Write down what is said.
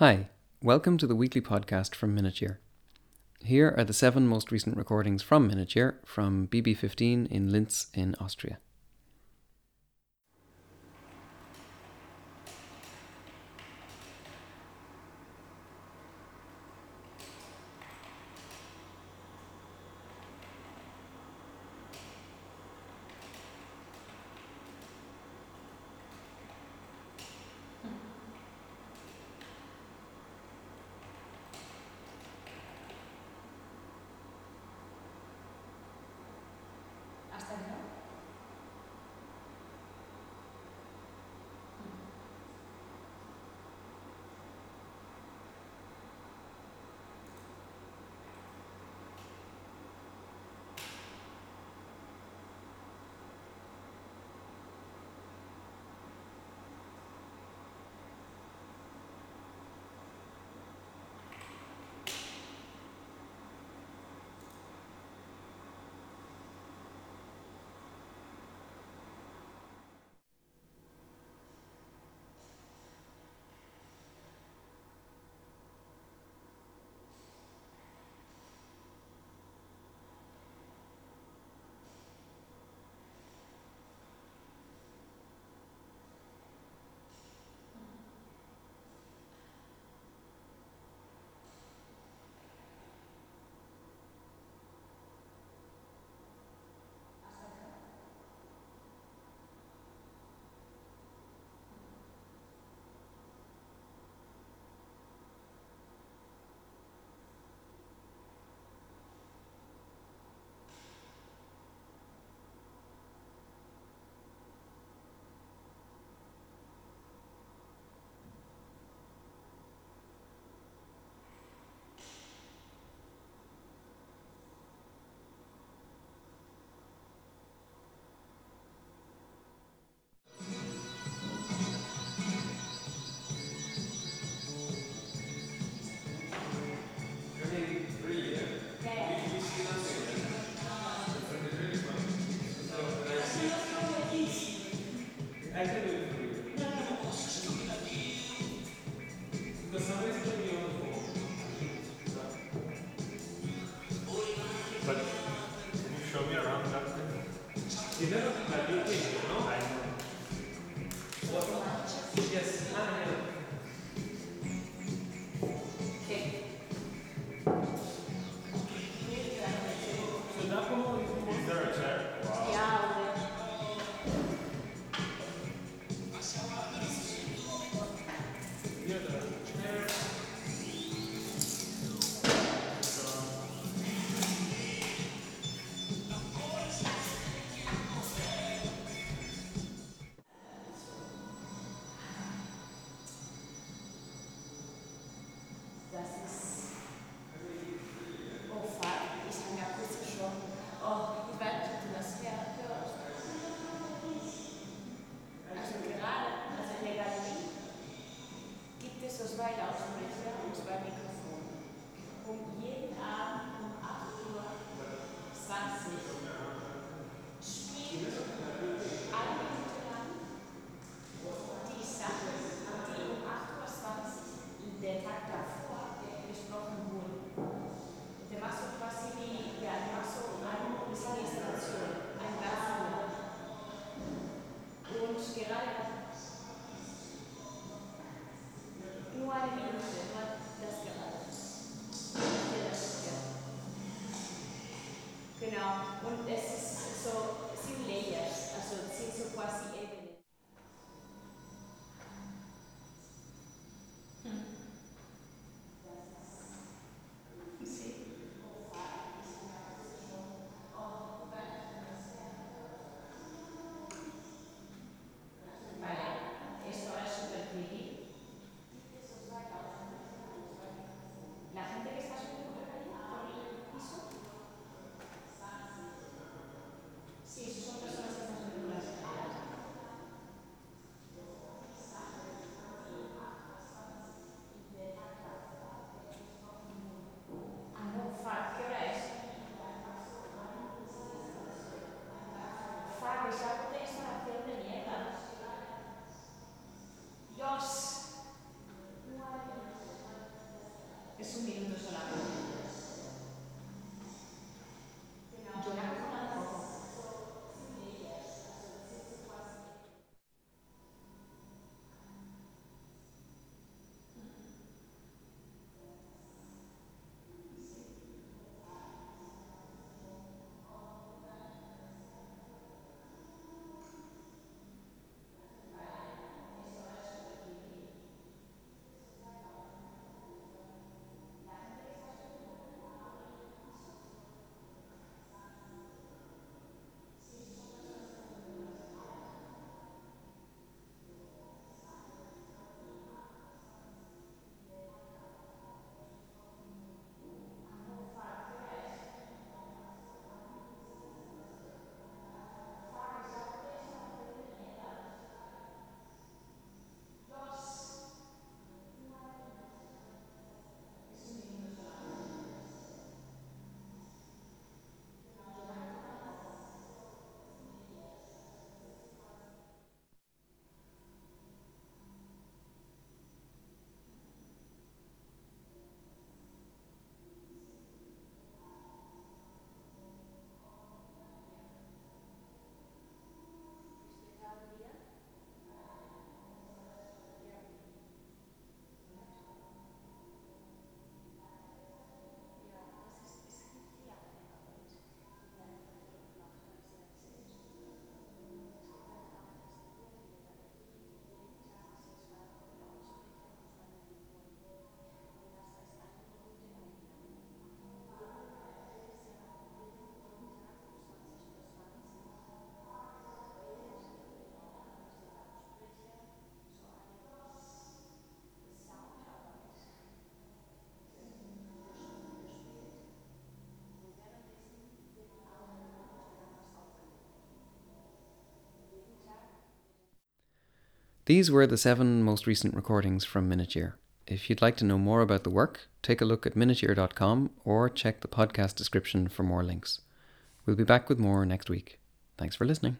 Hi, welcome to the weekly podcast from Miniature. Here are the seven most recent recordings from Miniature from BB15 in Linz in Austria. But can you show me around that? You ist das Weihnachtssprecher und zwei Mikrofone. Um jeden Abend um 8.20 Uhr spielt pensar These were the seven most recent recordings from Minuteyear. If you'd like to know more about the work, take a look at minuteyear.com or check the podcast description for more links. We'll be back with more next week. Thanks for listening.